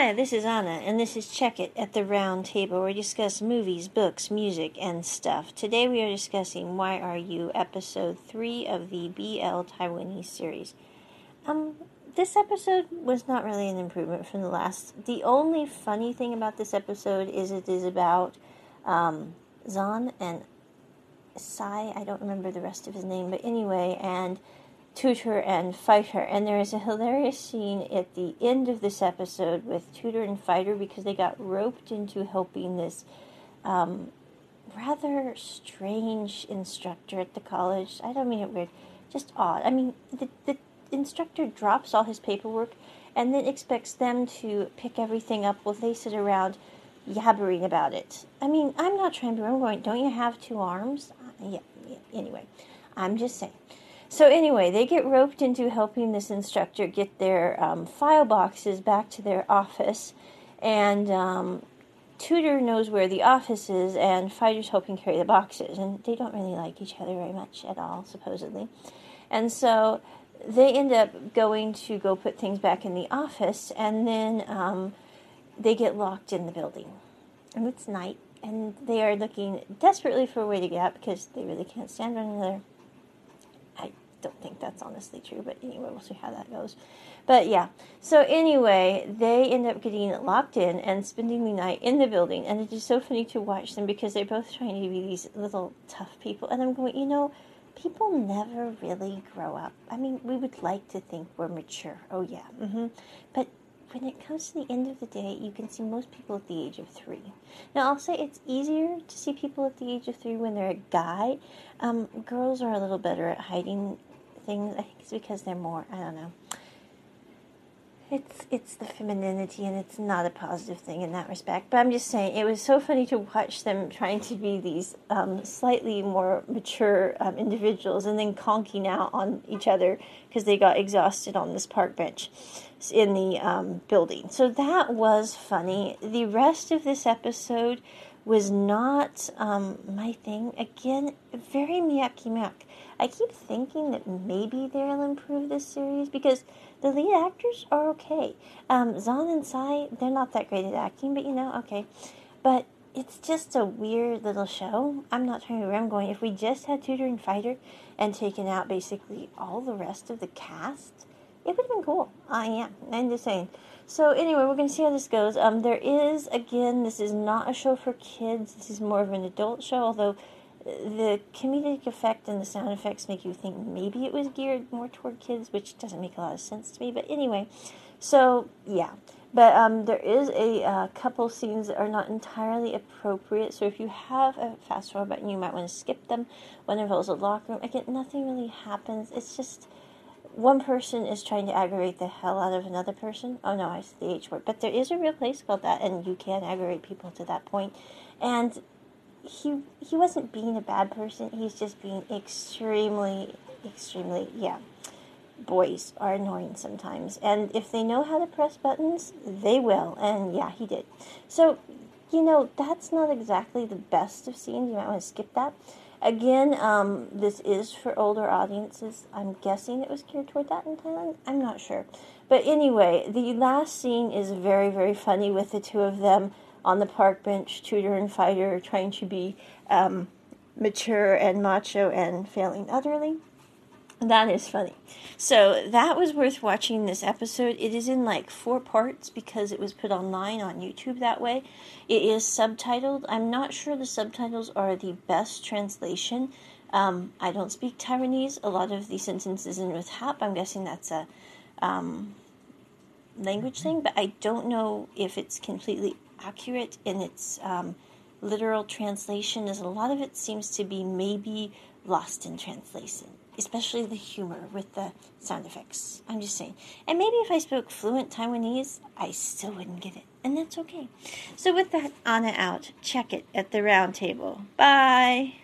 Hi, this is Anna, and this is Check It at the Round Table, where we discuss movies, books, music, and stuff. Today we are discussing Why Are You, episode 3 of the BL Taiwanese series. Um, this episode was not really an improvement from the last. The only funny thing about this episode is it is about um, Zon and Sai, I don't remember the rest of his name, but anyway, and Tutor and Fighter. And there is a hilarious scene at the end of this episode with Tutor and Fighter because they got roped into helping this um, rather strange instructor at the college. I don't mean it weird, just odd. I mean, the, the instructor drops all his paperwork and then expects them to pick everything up while they sit around yabbering about it. I mean, I'm not trying to I'm going, don't you have two arms? Uh, yeah, yeah, anyway, I'm just saying. So anyway, they get roped into helping this instructor get their um, file boxes back to their office, and um, Tutor knows where the office is, and Fighter's helping carry the boxes, and they don't really like each other very much at all, supposedly, and so they end up going to go put things back in the office, and then um, they get locked in the building, and it's night, and they are looking desperately for a way to get out because they really can't stand one another don't think that's honestly true, but anyway, we'll see how that goes. But yeah, so anyway, they end up getting locked in and spending the night in the building, and it is so funny to watch them because they're both trying to be these little tough people, and I'm going, you know, people never really grow up. I mean, we would like to think we're mature. Oh yeah, mm-hmm. but when it comes to the end of the day, you can see most people at the age of three. Now, I'll say it's easier to see people at the age of three when they're a guy. Um, girls are a little better at hiding things. I think it's because they're more. I don't know. It's it's the femininity, and it's not a positive thing in that respect. But I'm just saying, it was so funny to watch them trying to be these um, slightly more mature um, individuals, and then conking out on each other because they got exhausted on this park bench in the um, building. So that was funny. The rest of this episode was not um, my thing. Again, very Miyaki Miyake. I keep thinking that maybe they'll improve this series because the lead actors are okay. Um, Zon and Sai, they're not that great at acting, but you know, okay. But it's just a weird little show. I'm not trying to remember. I'm going, if we just had Tutor and Fighter and taken out basically all the rest of the cast, it would have been cool. I am. I'm just saying. So anyway, we're to see how this goes. Um, there is, again, this is not a show for kids. This is more of an adult show, although the comedic effect and the sound effects make you think maybe it was geared more toward kids, which doesn't make a lot of sense to me. But anyway, so yeah. But um, there is a uh, couple scenes that are not entirely appropriate. So if you have a fast forward button, you might want to skip them. One involves a locker room. Again, nothing really happens. It's just one person is trying to aggravate the hell out of another person. Oh no, I said the H word. But there is a real place called that, and you can aggravate people to that point. And he he wasn't being a bad person. He's just being extremely, extremely yeah. Boys are annoying sometimes, and if they know how to press buttons, they will. And yeah, he did. So, you know, that's not exactly the best of scenes. You might want to skip that. Again, um, this is for older audiences. I'm guessing it was geared toward that in Thailand. I'm not sure. But anyway, the last scene is very, very funny with the two of them on the park bench, tutor and fighter, trying to be um, mature and macho and failing utterly. That is funny. So that was worth watching this episode. It is in like four parts because it was put online on YouTube that way. It is subtitled. I'm not sure the subtitles are the best translation. Um, I don't speak Taiwanese. A lot of the sentences in with Hap, I'm guessing that's a um, language thing, but I don't know if it's completely accurate in its um, literal translation, as a lot of it seems to be maybe lost in translation, especially the humor with the sound effects. I'm just saying. And maybe if I spoke fluent Taiwanese, I still wouldn't get it. And that's okay. So, with that, Anna out. Check it at the round table. Bye.